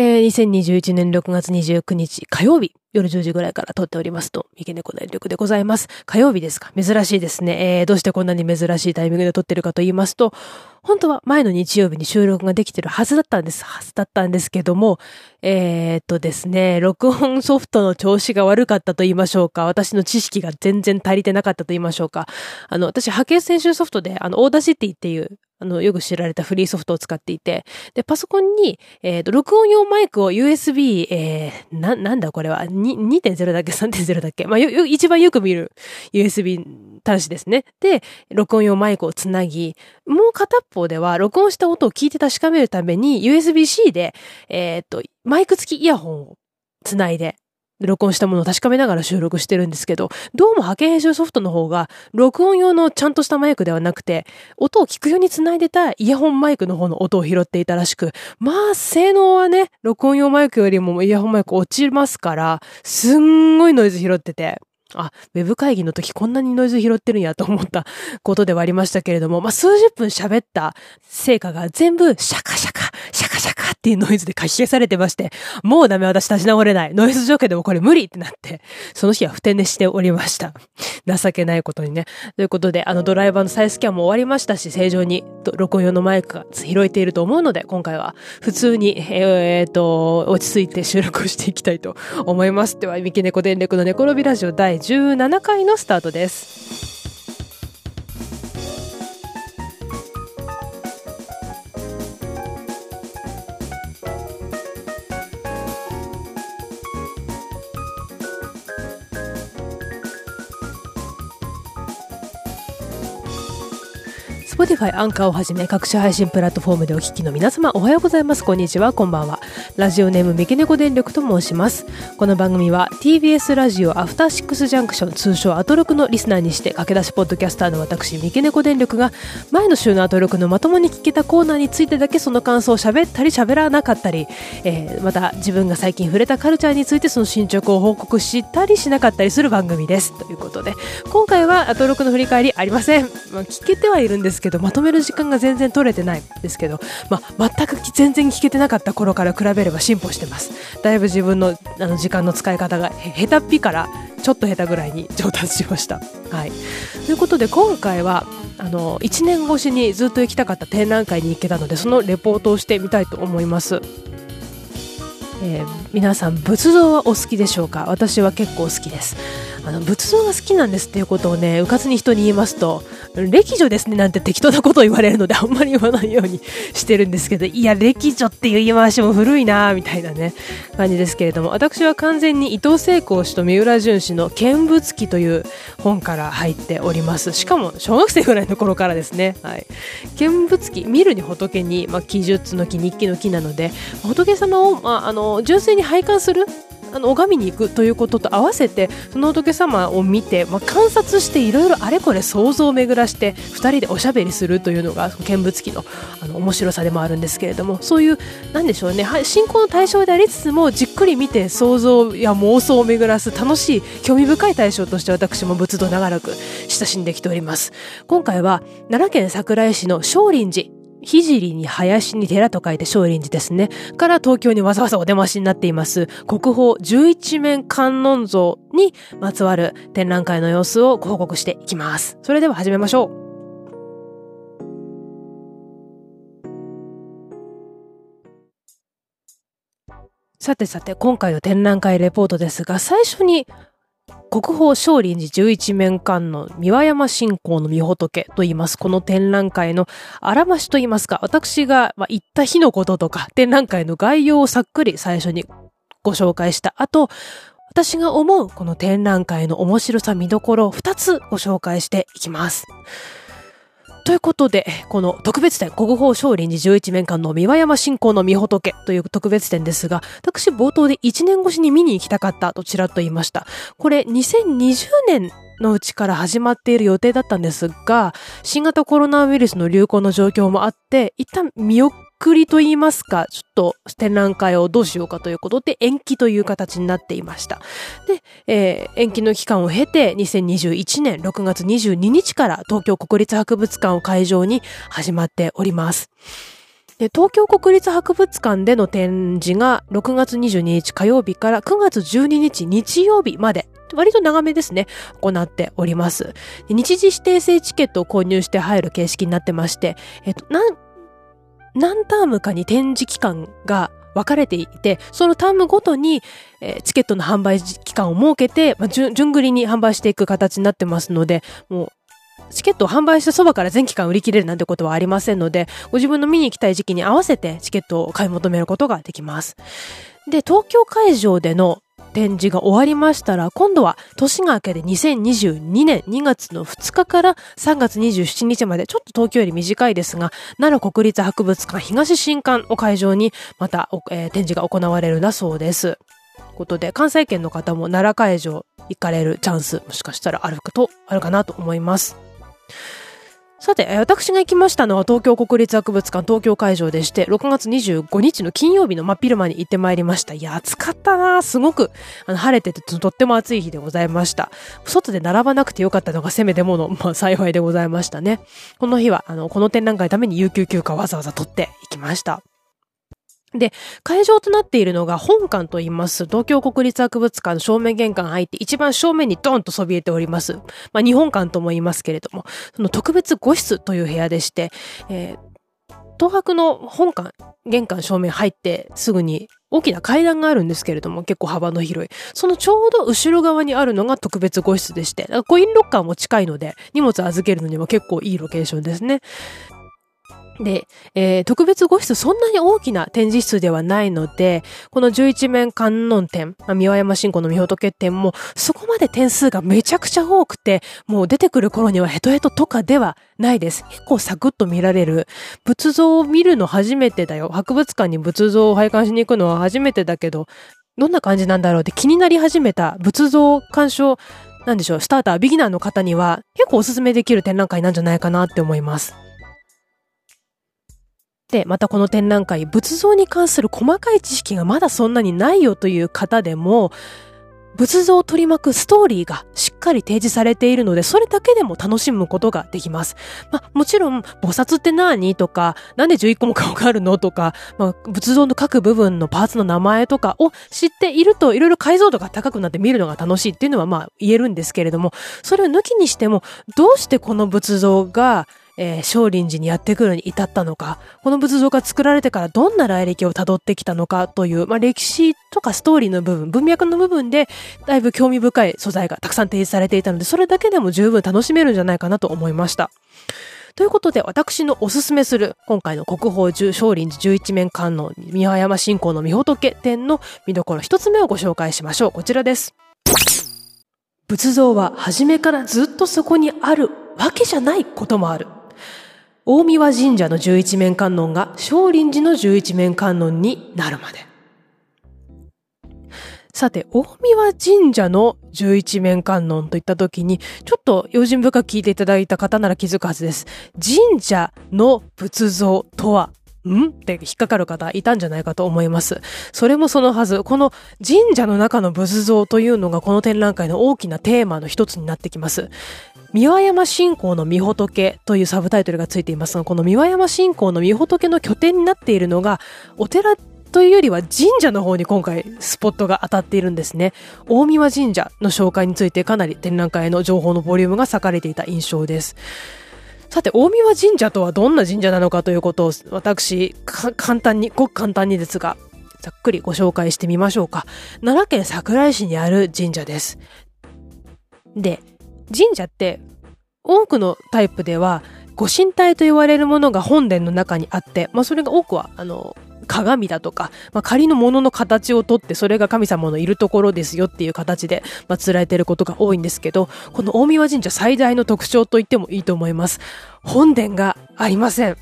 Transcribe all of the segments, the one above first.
えー、2021年6月29日火曜日、夜10時ぐらいから録っておりますと、三毛猫電力でございます。火曜日ですか？珍しいですね。えー、どうしてこんなに珍しいタイミングで録ってるかと言いますと、本当は前の日曜日に収録ができてるはずだったんです。はずだったんですけども、えー、っとですね、録音ソフトの調子が悪かったと言いましょうか。私の知識が全然足りてなかったと言いましょうか。あの、私、波形編集ソフトで、あの、オーダーシティっていう、あの、よく知られたフリーソフトを使っていて、で、パソコンに、えっ、ー、と、録音用マイクを USB、えー、な、なんだこれは、2.0だっけ ?3.0 だっけまあ、よ、よ、一番よく見る USB 端子ですね。で、録音用マイクをつなぎ、もう片方では、録音した音を聞いて確かめるために USB-C で、えっ、ー、と、マイク付きイヤホンをつないで、録音したものを確かめながら収録してるんですけど、どうも波形編集ソフトの方が、録音用のちゃんとしたマイクではなくて、音を聞くように繋いでたイヤホンマイクの方の音を拾っていたらしく、まあ、性能はね、録音用マイクよりもイヤホンマイク落ちますから、すんごいノイズ拾ってて、あ、ウェブ会議の時こんなにノイズ拾ってるんやと思った ことではありましたけれども、まあ、数十分喋った成果が全部シャカシャカ、シャカシャカっていうノイズでかき消されてまして、もうダメ私立ち直れない。ノイズ除去でもこれ無理ってなって、その日はふて寝しておりました。情けないことにね。ということで、あのドライバーの再スキャンも終わりましたし、正常に録音用のマイクが拾えていると思うので、今回は普通に、えー、っと、落ち着いて収録をしていきたいと思います。では、ミキネコ電力のネコロビラジオ第17回のスタートです。Spotify、アンカーをはじめ各種配信プラットフォームでお聞きの皆様おはようございます。こんにちは、こんばんは。ラジオネーム三毛猫電力と申します。この番組は TBS ラジオアフターシックスジャンクション通称アトロクのリスナーにして駆け出しポッドキャスターの私三毛猫電力が前の週のアトロクのまともに聞けたコーナーについてだけその感想を喋ったり喋らなかったり、えー、また自分が最近触れたカルチャーについてその進捗を報告したりしなかったりする番組です。ということで、今回はアトロクの振り返りありません。まあ、聞けてはいるんですけども、まとめる時間が全然取れてないんですけど、まあ、全く全然聞けてなかった頃から比べれば進歩してます。だいぶ自分のあの時間の使い方が下手っぴからちょっと下手ぐらいに上達しました。はい。ということで今回はあの1年越しにずっと行きたかった展覧会に行けたのでそのレポートをしてみたいと思います。えー、皆さん仏像はお好きでしょうか？私は結構好きですあの仏像が好きなんですっていうことをねうかつに人に言いますと歴女ですねなんて適当なことを言われるので あんまり言わないようにしてるんですけどいや歴女っていう言い回しも古いなみたいなね感じですけれども私は完全に伊藤聖光氏と三浦淳氏の見物記という本から入っております。しかも小学生ぐらいの頃からですね。はい。見物記見るに仏に、まあ、記述の記日記の記なので仏様を、まあ、あの純粋に拝観するあの拝みに行くということと合わせてその仏様を見て、まあ、観察していろいろあれこれ想像を巡らして2人でおしゃべりするというのが見物記のあの面白さでもあるんですけれどもそういうなんでしょうね。信仰の対象でありつつもじっくり見て想像や妄想を巡らす楽しい興味深い対象として私も仏道長らく親しんできております。今回は奈良県桜井市の少林寺。聖に林に寺と書いて少林寺ですね。から東京にわざわざお出ましになっています、国宝十一面観音像にまつわる展覧会の様子をご報告していきます。それでは始めましょう。さてさて、今回の展覧会レポートですが、最初に国宝少林寺11面観の三輪山信仰の御仏と言います。この展覧会のあらましと言いますか、私が行った日のこととか、展覧会の概要をさっくり最初にご紹介した後、私が思うこの展覧会の面白さ見どころを2つご紹介していきます。ということで、この特別展、国宝勝利に11面間の三輪山信仰の御仏という特別展ですが、私冒頭で1年越しに見に行きたかったとちらっと言いました。これ2020年のうちから始まっている予定だったんですが、新型コロナウイルスの流行の状況もあって、一旦見送くりと言いますか、ちょっと展覧会をどうしようかということで延期という形になっていました。で、えー、延期の期間を経て2021年6月22日から東京国立博物館を会場に始まっております。で、東京国立博物館での展示が6月22日火曜日から9月12日日曜日まで、割と長めですね、行っております。日時指定制チケットを購入して入る形式になってまして、えっと、何、何タームかに展示期間が分かれていて、そのタームごとに、えー、チケットの販売期間を設けて、まあ、順繰りに販売していく形になってますので、もうチケットを販売したそばから全期間売り切れるなんてことはありませんので、ご自分の見に行きたい時期に合わせてチケットを買い求めることができます。で、東京会場での展示が終わりましたら、今度は年が明けで2022年2月の2日から3月27日まで、ちょっと東京より短いですが、奈良国立博物館東新館を会場にまた、えー、展示が行われるんだそうです。ということで、関西圏の方も奈良会場行かれるチャンス、もしかしたらあると、あるかなと思います。さて、私が行きましたのは東京国立博物館東京会場でして、6月25日の金曜日の真昼間に行ってまいりました。いや、暑かったなすごく、あの、晴れててとっても暑い日でございました。外で並ばなくてよかったのがせめてもの、まあ幸いでございましたね。この日は、あの、この展覧会のために有給休暇わざわざ取って行きました。で、会場となっているのが本館と言います。東京国立博物館正面玄関入って一番正面にドーンとそびえております。まあ日本館とも言いますけれども、その特別個室という部屋でして、えー、東博の本館、玄関正面入ってすぐに大きな階段があるんですけれども、結構幅の広い。そのちょうど後ろ側にあるのが特別個室でして、コインロッカーも近いので、荷物預けるのには結構いいロケーションですね。で、えー、特別ご室そんなに大きな展示室ではないので、この11面観音展、まあ、三輪山信仰の御仏展も、そこまで点数がめちゃくちゃ多くて、もう出てくる頃にはヘトヘトとかではないです。結構サクッと見られる。仏像を見るの初めてだよ。博物館に仏像を拝観しに行くのは初めてだけど、どんな感じなんだろうって気になり始めた仏像鑑賞、なんでしょう、スターター、ビギナーの方には結構おすすめできる展覧会なんじゃないかなって思います。で、またこの展覧会、仏像に関する細かい知識がまだそんなにないよという方でも、仏像を取り巻くストーリーがしっかり提示されているので、それだけでも楽しむことができます。まあ、もちろん、菩薩って何とか、なんで11個も顔があるのとか、まあ、仏像の各部分のパーツの名前とかを知っていると、いろいろ解像度が高くなって見るのが楽しいっていうのはまあ言えるんですけれども、それを抜きにしても、どうしてこの仏像が、えー、少林寺にやってくるに至ったのか、この仏像が作られてからどんな来歴をたどってきたのかという、まあ、歴史とかストーリーの部分、文脈の部分で、だいぶ興味深い素材がたくさん提示されていたので、それだけでも十分楽しめるんじゃないかなと思いました。ということで、私のおすすめする、今回の国宝十少林寺十一面観音、宮山信仰の御仏展の見どころ一つ目をご紹介しましょう。こちらです。仏像は初めからずっとそこにあるわけじゃないこともある。大三輪神社の十一面観音が少林寺の十一面観音になるまで。さて、大三輪神社の十一面観音といったときに、ちょっと用心深く聞いていただいた方なら気づくはずです。神社の仏像とはんって引っかかる方いたんじゃないかと思います。それもそのはず、この神社の中の仏像というのがこの展覧会の大きなテーマの一つになってきます。三輪山信仰の御仏というサブタイトルがついていますが、この三輪山信仰の御仏の拠点になっているのが、お寺というよりは神社の方に今回スポットが当たっているんですね。大三輪神社の紹介についてかなり展覧会の情報のボリュームが割かれていた印象です。さて、大三輪神社とはどんな神社なのかということを私、簡単に、ごく簡単にですが、ざっくりご紹介してみましょうか。奈良県桜井市にある神社です。で、神社って多くのタイプではご神体と言われるものが本殿の中にあって、まあそれが多くは、あの、鏡だとか、まあ、仮のものの形をとって、それが神様のいるところですよっていう形で、まあ、釣られていることが多いんですけど、この大三輪神社最大の特徴と言ってもいいと思います。本殿がありません。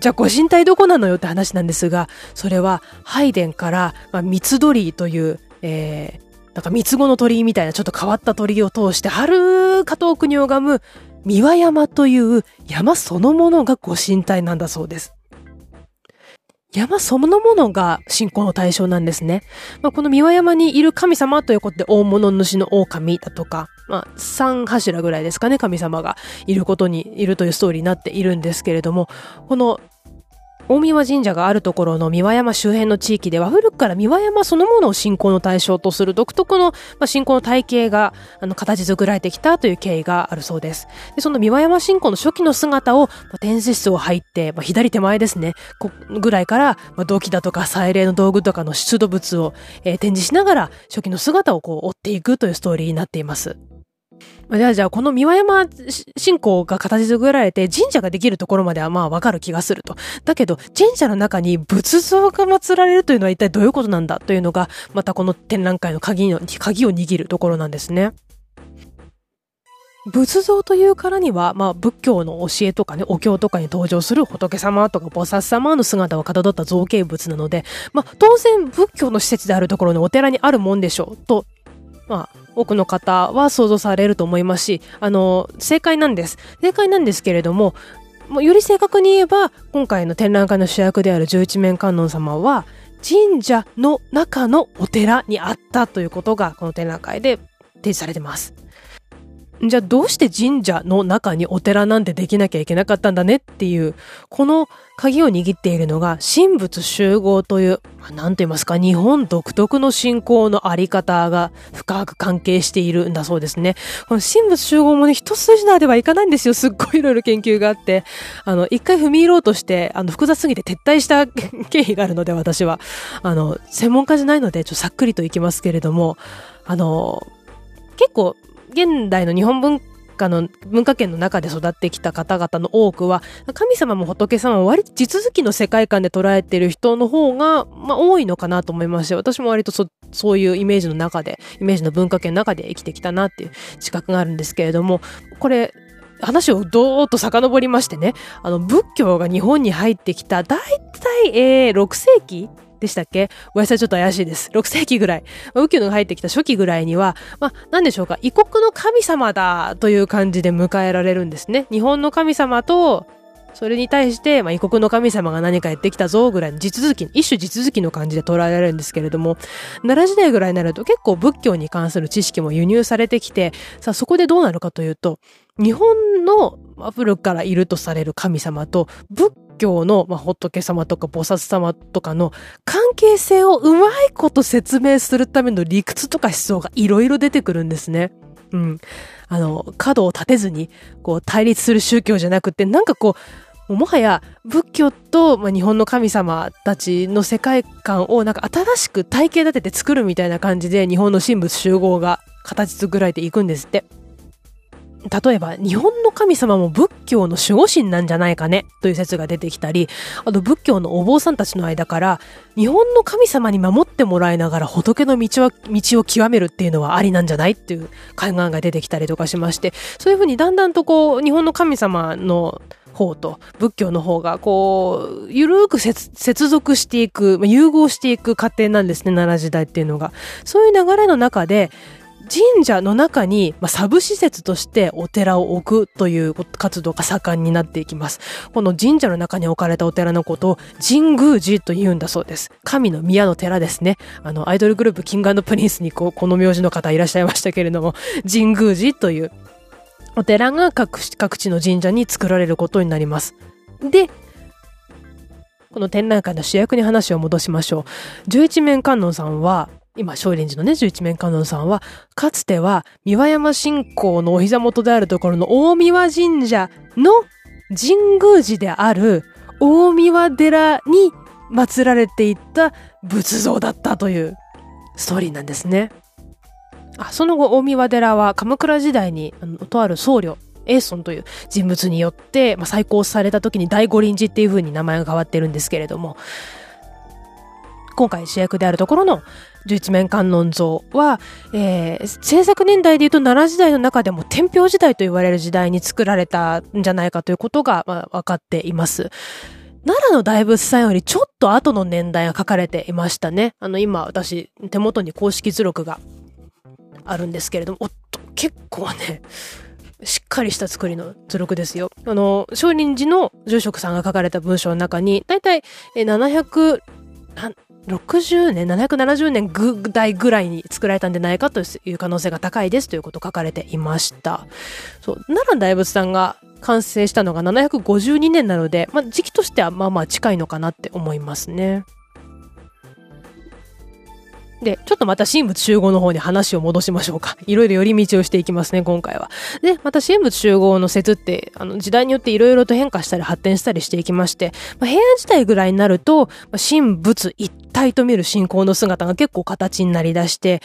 じゃあご神体どこなのよって話なんですが、それは、拝殿から、まあ、三つ鳥居という、えー、なんか三つ子の鳥居みたいなちょっと変わった鳥居を通して、はるか遠くに拝む三輪山という山そのものがご神体なんだそうです。山そのものが信仰の対象なんですね。まあ、この三輪山にいる神様ということで大物主の狼だとか、まあ、三柱ぐらいですかね、神様がいることにいるというストーリーになっているんですけれども、この大三輪神社があるところの三輪山周辺の地域では古くから三輪山そのものを信仰の対象とする独特の、ま、信仰の体系があの形作られてきたという経緯があるそうです。でその三輪山信仰の初期の姿を、まあ、展示室を入って、まあ、左手前ですね、こぐらいから、まあ、土器だとか祭礼の道具とかの出土物を、えー、展示しながら初期の姿をこう追っていくというストーリーになっています。じゃあじゃあこの三輪山信仰が形作られて神社ができるところまではまあわかる気がすると。だけど神社の中に仏像が祀られるというのは一体どういうことなんだというのがまたこの展覧会の鍵の鍵を握るところなんですね。仏像というからには、まあ、仏教の教えとかね、お経とかに登場する仏様とか菩薩様の姿をかたどった造形物なので、まあ、当然仏教の施設であるところのお寺にあるもんでしょうと、まあ、多くの方は想像されると思いますし、あの、正解なんです。正解なんですけれども、もうより正確に言えば、今回の展覧会の主役である十一面観音様は、神社の中のお寺にあったということが、この展覧会で提示されてます。じゃあどうして神社の中にお寺なんてできなきゃいけなかったんだねっていう、この鍵を握っているのが神仏集合という、何と言いますか、日本独特の信仰のあり方が深く関係しているんだそうですね。この神仏集合もね、一筋縄ではいかないんですよ。すっごいいろいろ研究があって。あの、一回踏み入ろうとして、あの、複雑すぎて撤退した経緯があるので、私は。あの、専門家じゃないので、ちょっとさっくりといきますけれども、あの、結構現代の日本文化の文化圏の中で育ってきた方々の多くは神様も仏様も割と地続きの世界観で捉えてる人の方が、まあ、多いのかなと思いまして私も割とそそういうイメージの中でイメージの文化圏の中で生きてきたなっていう自覚があるんですけれどもこれ話をどーっと遡りましてね、あの、仏教が日本に入ってきた、だいたい、えー、6世紀でしたっけ？ごめんなさい、ちょっと怪しいです。6世紀ぐらい。まあ、宇宙の入ってきた初期ぐらいには、まあ、なんでしょうか、異国の神様だという感じで迎えられるんですね。日本の神様と、それに対して、まあ、異国の神様が何かやってきたぞぐらいの地続き、一種地続きの感じで捉えられるんですけれども、奈良時代ぐらいになると結構仏教に関する知識も輸入されてきて、さあそこでどうなるかというと、日本の古くからいるとされる神様と仏教の、まあ、仏様とか菩薩様とかの関係性をうまいこと説明するための理屈とか思想がいろいろ出てくるんですね。うん。あの、角を立てずに、こう、対立する宗教じゃなくて、なんかこう、もはや仏教と、まあ、日本の神様たちの世界観をなんか新しく体系立てて作るみたいな感じで日本の神仏集合が形作られていくんですって。例えば日本の神様も仏教の守護神なんじゃないかねという説が出てきたり、あと仏教のお坊さんたちの間から日本の神様に守ってもらいながら仏の道は道を極めるっていうのはありなんじゃないっていう考えが出てきたりとかしまして、そういうふうにだんだんとこう日本の神様の方と仏教の方がこうゆるーく接続していく、融合していく過程なんですね奈良時代っていうのが。そういう流れの中で神社の中に、まあ、サブ施設としてお寺を置くという活動が盛んになっていきます。この神社の中に置かれたお寺のことを神宮寺と言うんだそうです。神の宮の寺ですね。あの、アイドルグループキングプリンスにこう、この名字の方いらっしゃいましたけれども、神宮寺というお寺が各各地の神社に作られることになります。で、この展覧会の主役に話を戻しましょう。十一面観音さんは、今、聖林寺のね、十一面観音さんは、かつては、三輪山信仰のお膝元であるところの大神神社の神宮寺である大三輪寺に祀られていた仏像だったというストーリーなんですね。あその後、大三輪寺は鎌倉時代に、あのとある僧侶、エーソンという人物によって、まあ、再興された時に大五輪寺っていう風に名前が変わってるんですけれども、今回主役であるところの十一面観音像は、えー、制作年代でいうと奈良時代の中でも天平時代と言われる時代に作られたんじゃないかということが、まあ、分かっています。奈良の大仏さんよりちょっと後の年代が書かれていましたね。あの、今私手元に公式図録があるんですけれども、おっと、結構ね、しっかりした作りの図録ですよ。あの、少林寺の住職さんが書かれた文章の中に、だいたい700、60年、770年ぐ代ぐらいに作られたんじゃないかという可能性が高いですということ書かれていました。そう、奈良大仏さんが完成したのが752年なので、まあ、時期としてはまあまあ近いのかなって思いますね。で、ちょっとまた神仏集合の方に話を戻しましょうか。いろいろ寄り道をしていきますね、今回は。で、また神仏集合の説って、あの、時代によっていろいろと変化したり発展したりしていきまして、まあ、平安時代ぐらいになると、まあ、神仏一体と見る信仰の姿が結構形になりだして、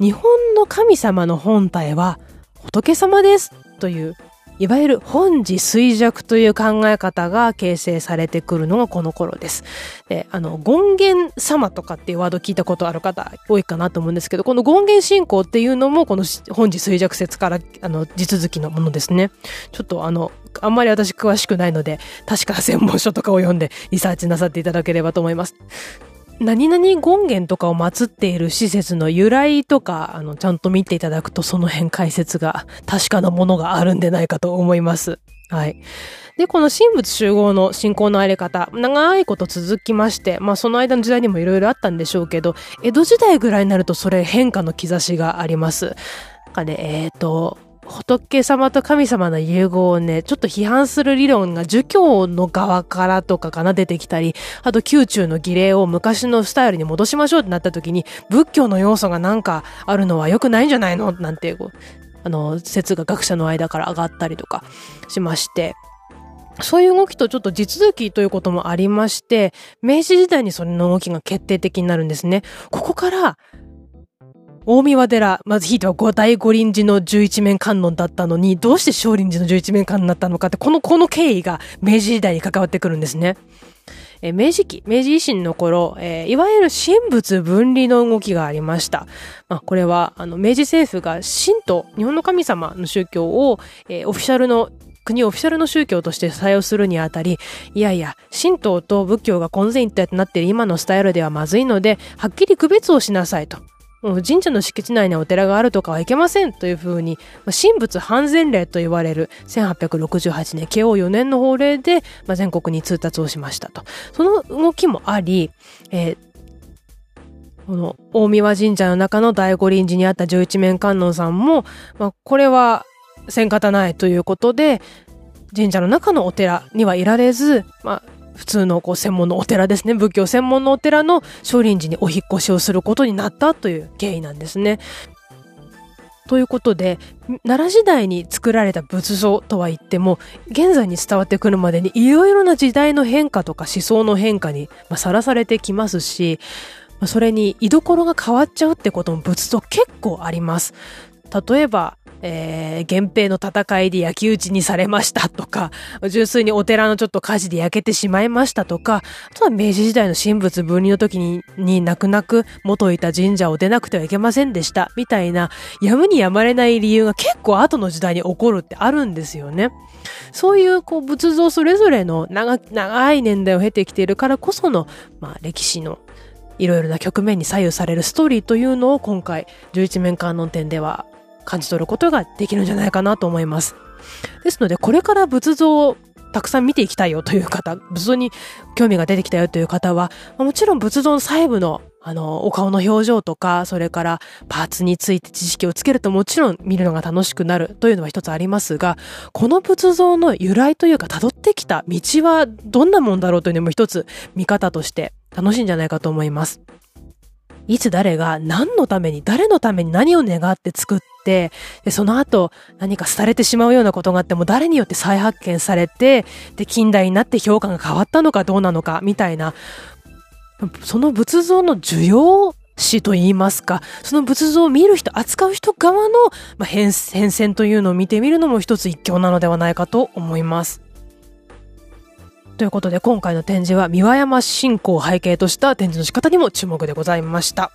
日本の神様の本体は仏様ですといういわゆる本自衰弱という考え方が形成されてくるのがこの頃です。で、あの、権現様とかっていうワード聞いたことある方多いかなと思うんですけど、この権現信仰っていうのもこの本自衰弱説からあの地続きのものですね。ちょっとあの、あんまり私詳しくないので、確か専門書とかを読んでリサーチなさっていただければと思います。何々権現とかを祀っている施設の由来とか、あの、ちゃんと見ていただくとその辺解説が確かなものがあるんでないかと思います。はい。で、この神仏集合の信仰のあり方、長いこと続きまして、まあその間の時代にもいろいろあったんでしょうけど、江戸時代ぐらいになるとそれ変化の兆しがあります。なんかね、えっ、ー、と、仏様と神様の融合をね、ちょっと批判する理論が儒教の側からとかかな出てきたり、あと宮中の儀礼を昔のスタイルに戻しましょうってなった時に、仏教の要素がなんかあるのは良くないんじゃないの？なんて、あの、説が学者の間から上がったりとかしまして、そういう動きとちょっと地続きということもありまして、明治時代にその動きが決定的になるんですね。ここから大見和寺、まずひいては五大五輪寺の十一面観音だったのに、どうして少林寺の十一面観音になったのかって、この、この経緯が明治時代に関わってくるんですね。え明治期、明治維新の頃、えー、いわゆる神仏分離の動きがありました。まあ、これは、あの、明治政府が神道、日本の神様の宗教を、えー、オフィシャルの国オフィシャルの宗教として採用するにあたり、いやいや、神道と仏教が混然一体となっている今のスタイルではまずいので、はっきり区別をしなさいと。神社の敷地内にお寺があるとかはいけませんというふうに、神仏判然令と言われる1868年慶応4年の法令で、全国に通達をしましたと。その動きもあり、えーこの大三輪神社の中の第五輪寺にあった十一面観音さんも、まあ、これはせん方ないということで、神社の中のお寺にはいられず、まあ、普通のこう専門のお寺ですね、仏教専門のお寺の少林寺にお引越しをすることになったという経緯なんですね。ということで、奈良時代に作られた仏像とは言っても、現在に伝わってくるまでにいろいろな時代の変化とか思想の変化にさらされてきますし、それに居所が変わっちゃうってことも仏像結構あります。例えば、えー、源平の戦いで焼き討ちにされましたとか、純粋にお寺のちょっと火事で焼けてしまいましたとか、あとは明治時代の神仏分離の時に、に泣く泣く元いた神社を出なくてはいけませんでした、みたいな、やむにやまれない理由が結構後の時代に起こるってあるんですよね。そういうこう仏像それぞれの長長い年代を経てきているからこその、まあ歴史のいろいろな局面に左右されるストーリーというのを今回、11面観音展では感じ取ることができるんじゃないかなと思います。ですので、これから仏像をたくさん見ていきたいよという方、仏像に興味が出てきたよという方は、もちろん仏像の細部のあの、お顔の表情とか、それからパーツについて知識をつけるともちろん見るのが楽しくなるというのは一つありますが、この仏像の由来というか辿ってきた道はどんなもんだろうというのも一つ見方として楽しいんじゃないかと思います。いつ誰が何のために誰のために何を願って作って、で、その後何か廃れてしまうようなことがあっても誰によって再発見されて、で、近代になって評価が変わったのかどうなのかみたいな、その仏像の需要史と言いますか、その仏像を見る人、扱う人側の、まあ、変遷というのを見てみるのも一つ一興なのではないかと思います。ということで今回の展示は三輪山信仰を背景とした展示の仕方にも注目でございました。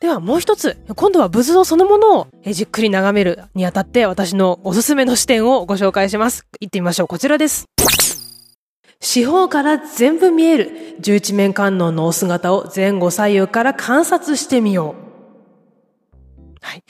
ではもう一つ、今度は仏像そのものをじっくり眺めるにあたって私のおすすめの視点をご紹介します。行ってみましょう。こちらです。四方から全部見える十一面観音のお姿を前後左右から観察してみよう。はい。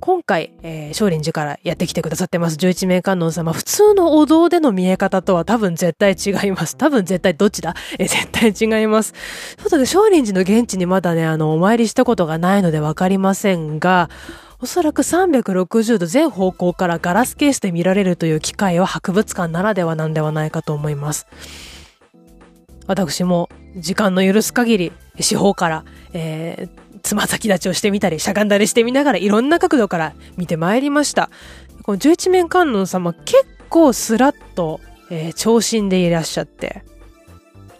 今回、えー、少林寺からやってきてくださってます十一名観音様、普通のお堂での見え方とは多分絶対違います。多分絶対どっちだ？えー、絶対違います。ちょっとね、少林寺の現地にまだね、あの、お参りしたことがないのでわかりませんが、おそらく360度全方向からガラスケースで見られるという機会は博物館ならではなんではないかと思います。私も時間の許す限り四方から、えー、つま先立ちをしてみたり、しゃがんだりしてみながらいろんな角度から見てまいりました。この十一面観音様結構スラッと、えー、長身でいらっしゃって、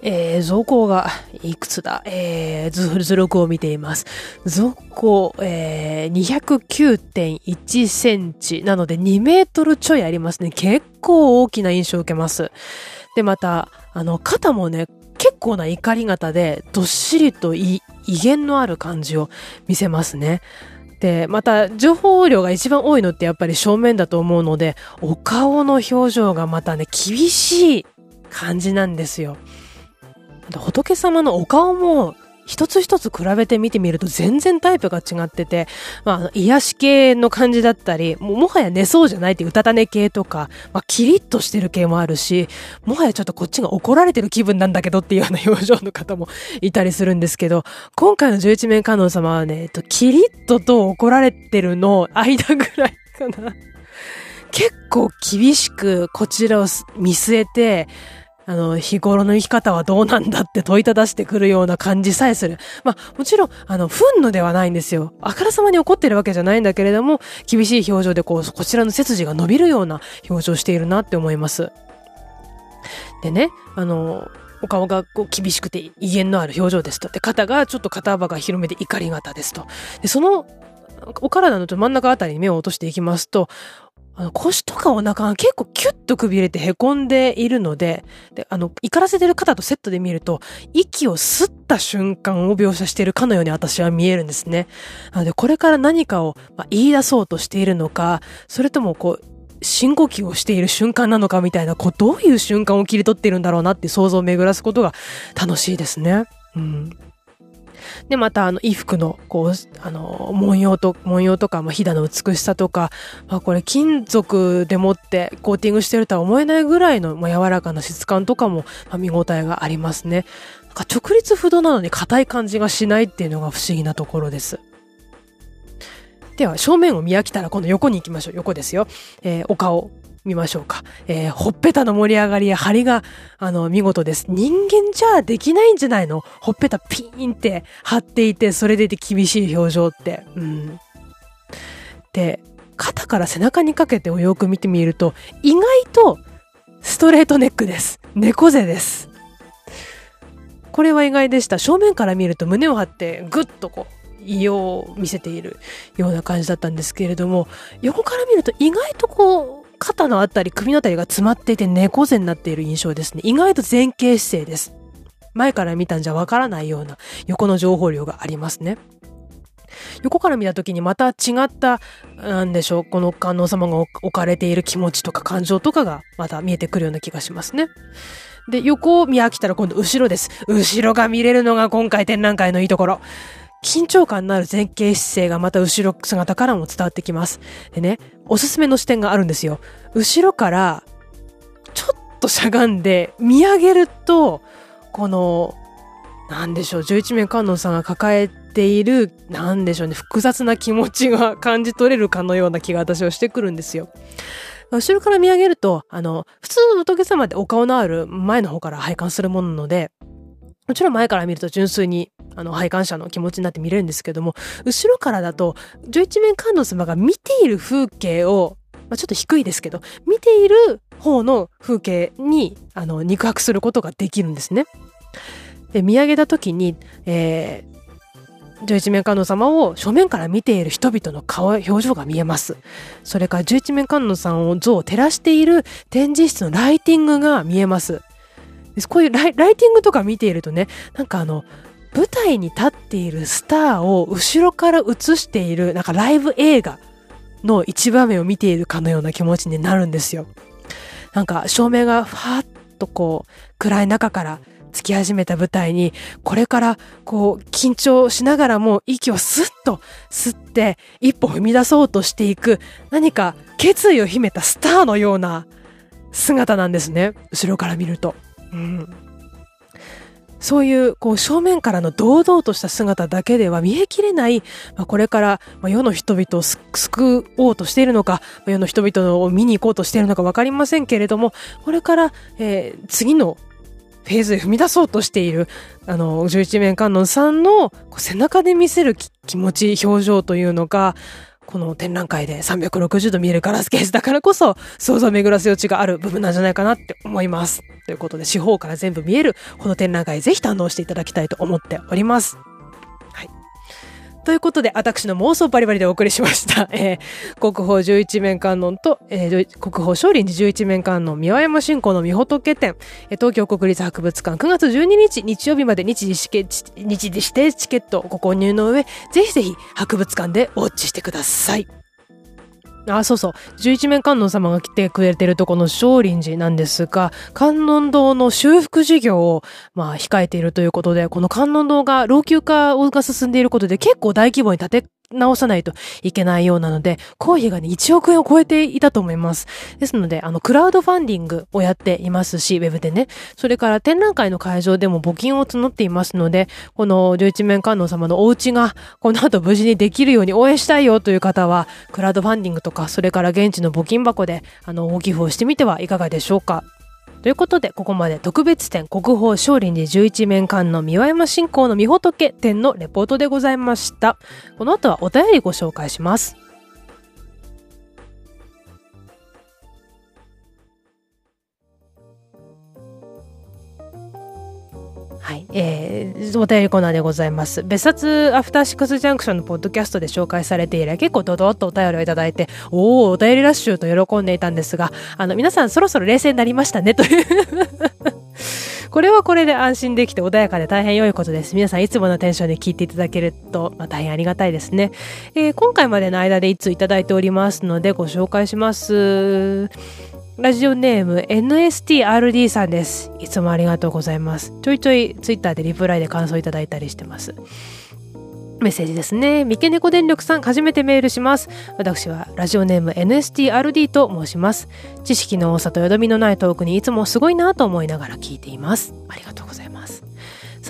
えー、増高がいくつだ？えー、図図録を見ています。増高、えー、209.1センチなので2メートルちょいありますね。結構大きな印象を受けます。で、また、あの、肩もね、結構な怒り型で、どっしりとい威厳のある感じを見せますね。で、また、情報量が一番多いのってやっぱり正面だと思うので、お顔の表情がまたね、厳しい感じなんですよ。仏様のお顔も一つ一つ比べて見てみると全然タイプが違ってて、まあ、癒し系の感じだったり、ももはや寝そうじゃないってうたた寝系とか、まあ、キリッとしてる系もあるし、もはやちょっとこっちが怒られてる気分なんだけどっていうような表情の方もいたりするんですけど、今回の十一面観音様はね、えっと、キリッとと怒られてるの間ぐらいかな。結構厳しくこちらを見据えて、あの、日頃の生き方はどうなんだって問いただしてくるような感じさえする。まあ、もちろん、あの、憤怒ではないんですよ。あからさまに怒ってるわけじゃないんだけれども、厳しい表情でこう、こちらの背筋が伸びるような表情しているなって思います。でね、あの、お顔がこう厳しくて威厳のある表情ですと。で、肩がちょっと肩幅が広めで怒り型ですと。で、そのお体の真ん中あたりに目を落としていきますと、あの腰とかお腹が結構キュッとくびれて凹んでいるので、で、あの、怒らせてる方とセットで見ると、息を吸った瞬間を描写しているかのように私は見えるんですね。なので、これから何かを、ま言い出そうとしているのか、それともこう、深呼吸をしている瞬間なのかみたいな、こう、どういう瞬間を切り取っているんだろうなって想像を巡らすことが楽しいですね。うん。で、また、あの、衣服の、こう、あの、文様と、文様とか、まあ、ひだの美しさとか、まあ、これ、金属でもってコーティングしてるとは思えないぐらいの、まあ、柔らかな質感とかも、まあ、見応えがありますね。なんか直立不動なのに硬い感じがしないっていうのが不思議なところです。では、正面を見飽きたら今度横に行きましょう。横ですよ。えー、お顔。見ましょうか。えー、ほっぺたの盛り上がりや張りが、あの、見事です。人間じゃできないんじゃないの？ほっぺたピーンって張っていて、それでいて厳しい表情って。うん。で、肩から背中にかけてをよく見てみると、意外とストレートネックです。猫背です。これは意外でした。正面から見ると胸を張ってぐっとこう、異様を見せているような感じだったんですけれども、横から見ると意外とこう、肩のあたり、首のあたりが詰まっていて猫背になっている印象ですね。意外と前傾姿勢です。前から見たんじゃわからないような横の情報量がありますね。横から見た時にまた違った、なんでしょう、この観音様が置かれている気持ちとか感情とかがまた見えてくるような気がしますね。で、横を見飽きたら今度後ろです。後ろが見れるのが今回展覧会のいいところ。緊張感のある前傾姿勢がまた後ろ姿からも伝わってきます。でね、おすすめの視点があるんですよ。後ろから、ちょっとしゃがんで見上げると、この、なんでしょう、十一面観音さんが抱えている、なんでしょうね、複雑な気持ちが感じ取れるかのような気が私はしてくるんですよ。後ろから見上げると、あの、普通の仏様でお顔のある前の方から拝観するものなので、もちろん前から見ると純粋に、あの、拝観者の気持ちになって見れるんですけども、後ろからだと、十一面観音様が見ている風景を、まあ、ちょっと低いですけど、見ている方の風景に、あの、肉薄することができるんですね。で、見上げた時に、えー、十一面観音様を正面から見ている人々の顔、表情が見えます。それから十一面観音さんを像を照らしている展示室のライティングが見えます。こういうライティングとか見ているとね、なんかあの、舞台に立っているスターを後ろから映している、なんかライブ映画の一場面を見ているかのような気持ちになるんですよ。なんか照明がファーッとこう暗い中からつき始めた舞台に、これからこう緊張しながらも息をスッと吸って一歩踏み出そうとしていく何か決意を秘めたスターのような姿なんですね。後ろから見ると。うん。そういうこう正面からの堂々とした姿だけでは見えきれない、まあ、これから世の人々を救おうとしているのか、世の人々を見に行こうとしているのかわかりませんけれども、これから、えー、次のフェーズへ踏み出そうとしている、あの、11面観音さんの背中で見せる気持ち、表情というのが、この展覧会で360度見えるガラスケースだからこそ想像を巡らす余地がある部分なんじゃないかなって思います。ということで四方から全部見えるこの展覧会ぜひ堪能していただきたいと思っております。ということで、私の妄想バリバリでお送りしました。えー、国宝十一面観音と、えー、国宝少林寺十一面観音三輪山信仰の御仏展、えー、東京国立博物館9月12日日曜日まで日時指定チケットご購入の上、ぜひぜひ博物館でウォッチしてください。あ、そうそう。十一面観音様が来てくれてるとこの少林寺なんですが、観音堂の修復事業を、まあ、控えているということで、この観音堂が老朽化が進んでいることで結構大規模に建て直さないといけないようなので、公費がね、1億円を超えていたと思います。ですので、あの、クラウドファンディングをやっていますし、ウェブでね。それから展覧会の会場でも募金を募っていますので、この11面観音様のお家が、この後無事にできるように応援したいよという方は、クラウドファンディングとか、それから現地の募金箱で、あの、大寄付をしてみてはいかがでしょうか。ということで、ここまで特別展国宝少林寺11面館の三輪山信仰の御仏展のレポートでございました。この後はお便りご紹介します。はい、えー、お便りコーナーでございます。別冊アフターシックスジャンクションのポッドキャストで紹介されて以来、結構ドドッとお便りをいただいて、おお、お便りラッシュと喜んでいたんですが、あの、皆さんそろそろ冷静になりましたね、という これはこれで安心できて穏やかで大変良いことです。皆さんいつものテンションで聞いていただけると、まあ、大変ありがたいですね。えー、今回までの間でいついただいておりますのでご紹介します。ラジオネーム NSTRD さんです。いつもありがとうございます。ちょいちょいツイッターでリプライで感想いただいたりしてます。メッセージですね。三毛猫電力さん、初めてメールします。私はラジオネーム NSTRD と申します。知識の多さとよどみのないトークにいつもすごいなと思いながら聞いています。ありがとうございます。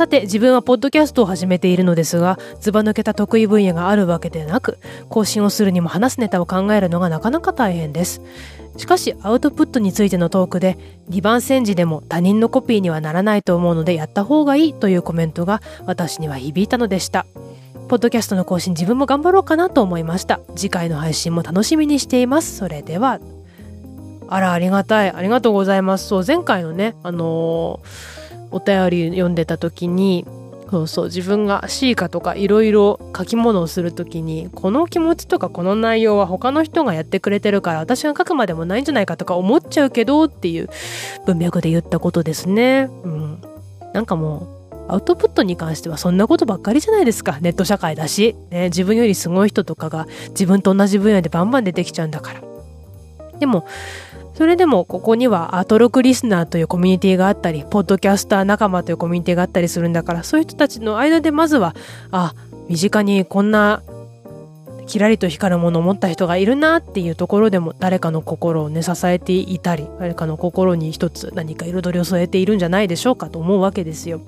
さて、自分はポッドキャストを始めているのですが、ずば抜けた得意分野があるわけでなく、更新をするにも話すネタを考えるのがなかなか大変です。しかしアウトプットについてのトークで2番煎じでも他人のコピーにはならないと思うのでやった方がいいというコメントが私には響いたのでした。ポッドキャストの更新自分も頑張ろうかなと思いました。次回の配信も楽しみにしています。それでは。あらありがたい。ありがとうございます。そう前回のねあのー、お便り読んでた時にそうそう自分が C かとかいろいろ書き物をする時にこの気持ちとかこの内容は他の人がやってくれてるから私が書くまでもないんじゃないかとか思っちゃうけどっていう文脈で言ったことですね。うん、なんかもうアウトプットに関してはそんなことばっかりじゃないですかネット社会だし、ね、自分よりすごい人とかが自分と同じ分野でバンバン出てきちゃうんだから。でもそれでもここにはアトロクリスナーというコミュニティがあったり、ポッドキャスター仲間というコミュニティがあったりするんだから、そういう人たちの間でまずは、あ、身近にこんなキラリと光るものを持った人がいるなっていうところでも誰かの心をね支えていたり誰かの心に一つ何か彩りを添えているんじゃないでしょうかと思うわけですよ。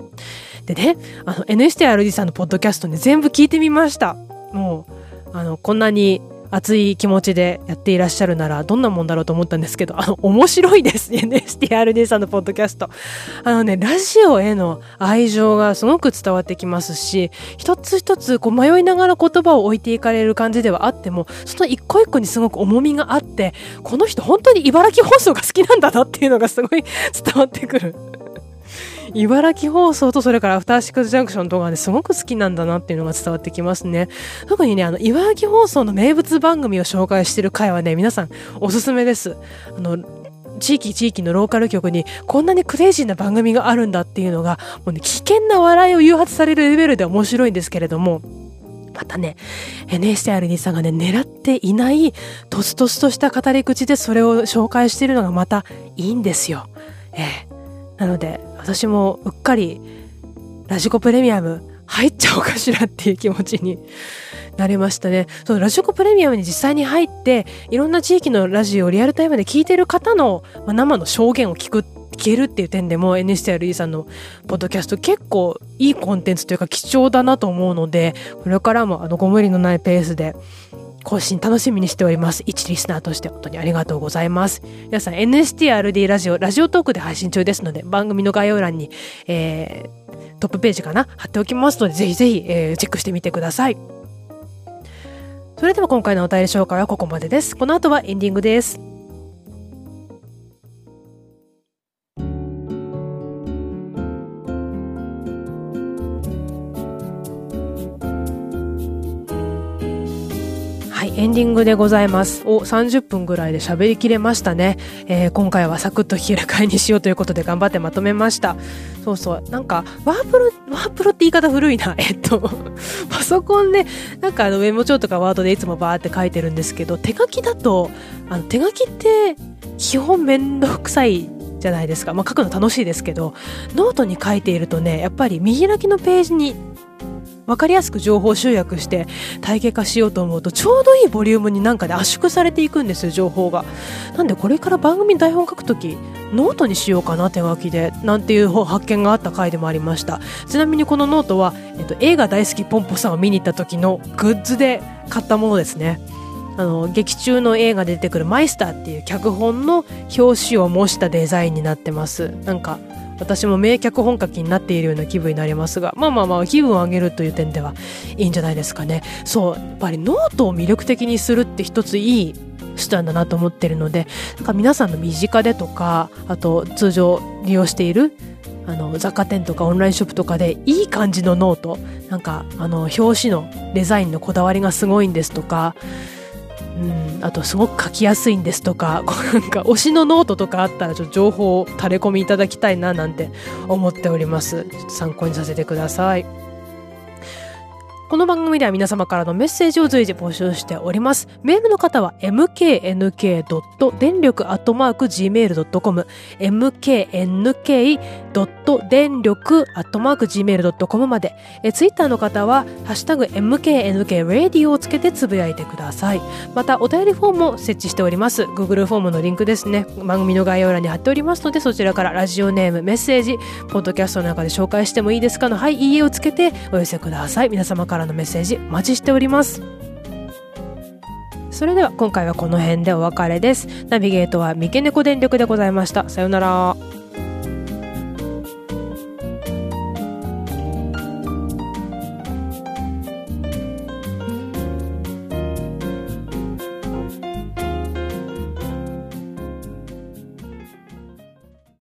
でねあの NSTRD さんのポッドキャストね全部聞いてみました。もうあのこんなに熱い気持ちでやっていらっしゃるならどんなもんだろうと思ったんですけど、あの、面白いですね。STRD さんのポッドキャスト。あのね、ラジオへの愛情がすごく伝わってきますし、一つ一つこう迷いながら言葉を置いていかれる感じではあっても、その一個一個にすごく重みがあって、この人本当に茨城放送が好きなんだなっていうのがすごい伝わってくる。茨城放送とそれからアフターシックスジャンクションとかですごく好きなんだなっていうのが伝わってきますね。特にね、あの、茨城放送の名物番組を紹介してる回はね、皆さんおすすめです。あの、地域地域のローカル局にこんなにクレイジーな番組があるんだっていうのが、もうね、危険な笑いを誘発されるレベルで面白いんですけれども、またね、NHR2 さんがね、狙っていない、とつとつとした語り口でそれを紹介しているのがまたいいんですよ。ええ。なので私もうっかりラジコプレミアム入っちゃおうかしらっていう気持ちに なりましたね。その、ラジコプレミアムに実際に入って、いろんな地域のラジオをリアルタイムで聞いてる方の、まあ、生の証言を聞く、聞けるっていう点でも NSTRE さんのポッドキャスト結構いいコンテンツというか貴重だなと思うので、これからもあのご無理のないペースで更新楽しみにしております。一リスナーとして本当にありがとうございます。皆さん NSTRD ラジオ、ラジオトークで配信中ですので、番組の概要欄に、えー、トップページかな貼っておきますので、ぜひぜひ、えー、チェックしてみてください。それでは今回のお便り紹介はここまでです。この後はエンディングです。エンディングでございます。お、30分ぐらいで喋りきれましたね。えー、今回はサクッと聞ける回にしようということで頑張ってまとめました。そうそう。なんか、ワープロ、ワープロって言い方古いな。えっと、パソコンで、なんかあのメモ帳とかワードでいつもバーって書いてるんですけど、手書きだと、あの手書きって基本めんどくさいじゃないですか。まあ書くの楽しいですけど、ノートに書いているとね、やっぱり見開きのページに分かりやすく情報集約して体系化しようと思うとちょうどいいボリュームになんかで圧縮されていくんですよ情報が。なんでこれから番組台本書くときノートにしようかな手書きでなんていう発見があった回でもありました。ちなみにこのノートは、えっと、映画大好きポンポさんを見に行った時のグッズで買ったものですね。あの劇中の映画で出てくるマイスターっていう脚本の表紙を模したデザインになってます。なんか私も名脚本書きになっているような気分になりますがまあまあまあ気分を上げるという点ではいいんじゃないですかね。そうやっぱりノートを魅力的にするって一ついい手段だなと思ってるのでなんか皆さんの身近でとかあと通常利用しているあの雑貨店とかオンラインショップとかでいい感じのノートなんかあの表紙のデザインのこだわりがすごいんですとかうん、あとすごく書きやすいんですとか、なんか推しのノートとかあったらちょっと情報をタレコミいただきたいななんて思っております。参考にさせてください。この番組では皆様からのメッセージを随時募集しております。メールの方は mknk. 電力 .gmail.com mknk. 電力 .gmail.com まで。え、ツイッターの方は、ハッシュタグ mknkradio をつけてつぶやいてください。また、お便りフォームを設置しております。Google フォームのリンクですね。番組の概要欄に貼っておりますので、そちらからラジオネーム、メッセージ、ポッドキャストの中で紹介してもいいですかの、はい、いいえをつけてお寄せください。皆様からからのメッセージお待ちしております。それでは今回はこの辺でお別れです。ナビゲートは三毛猫電力でございました。さようなら。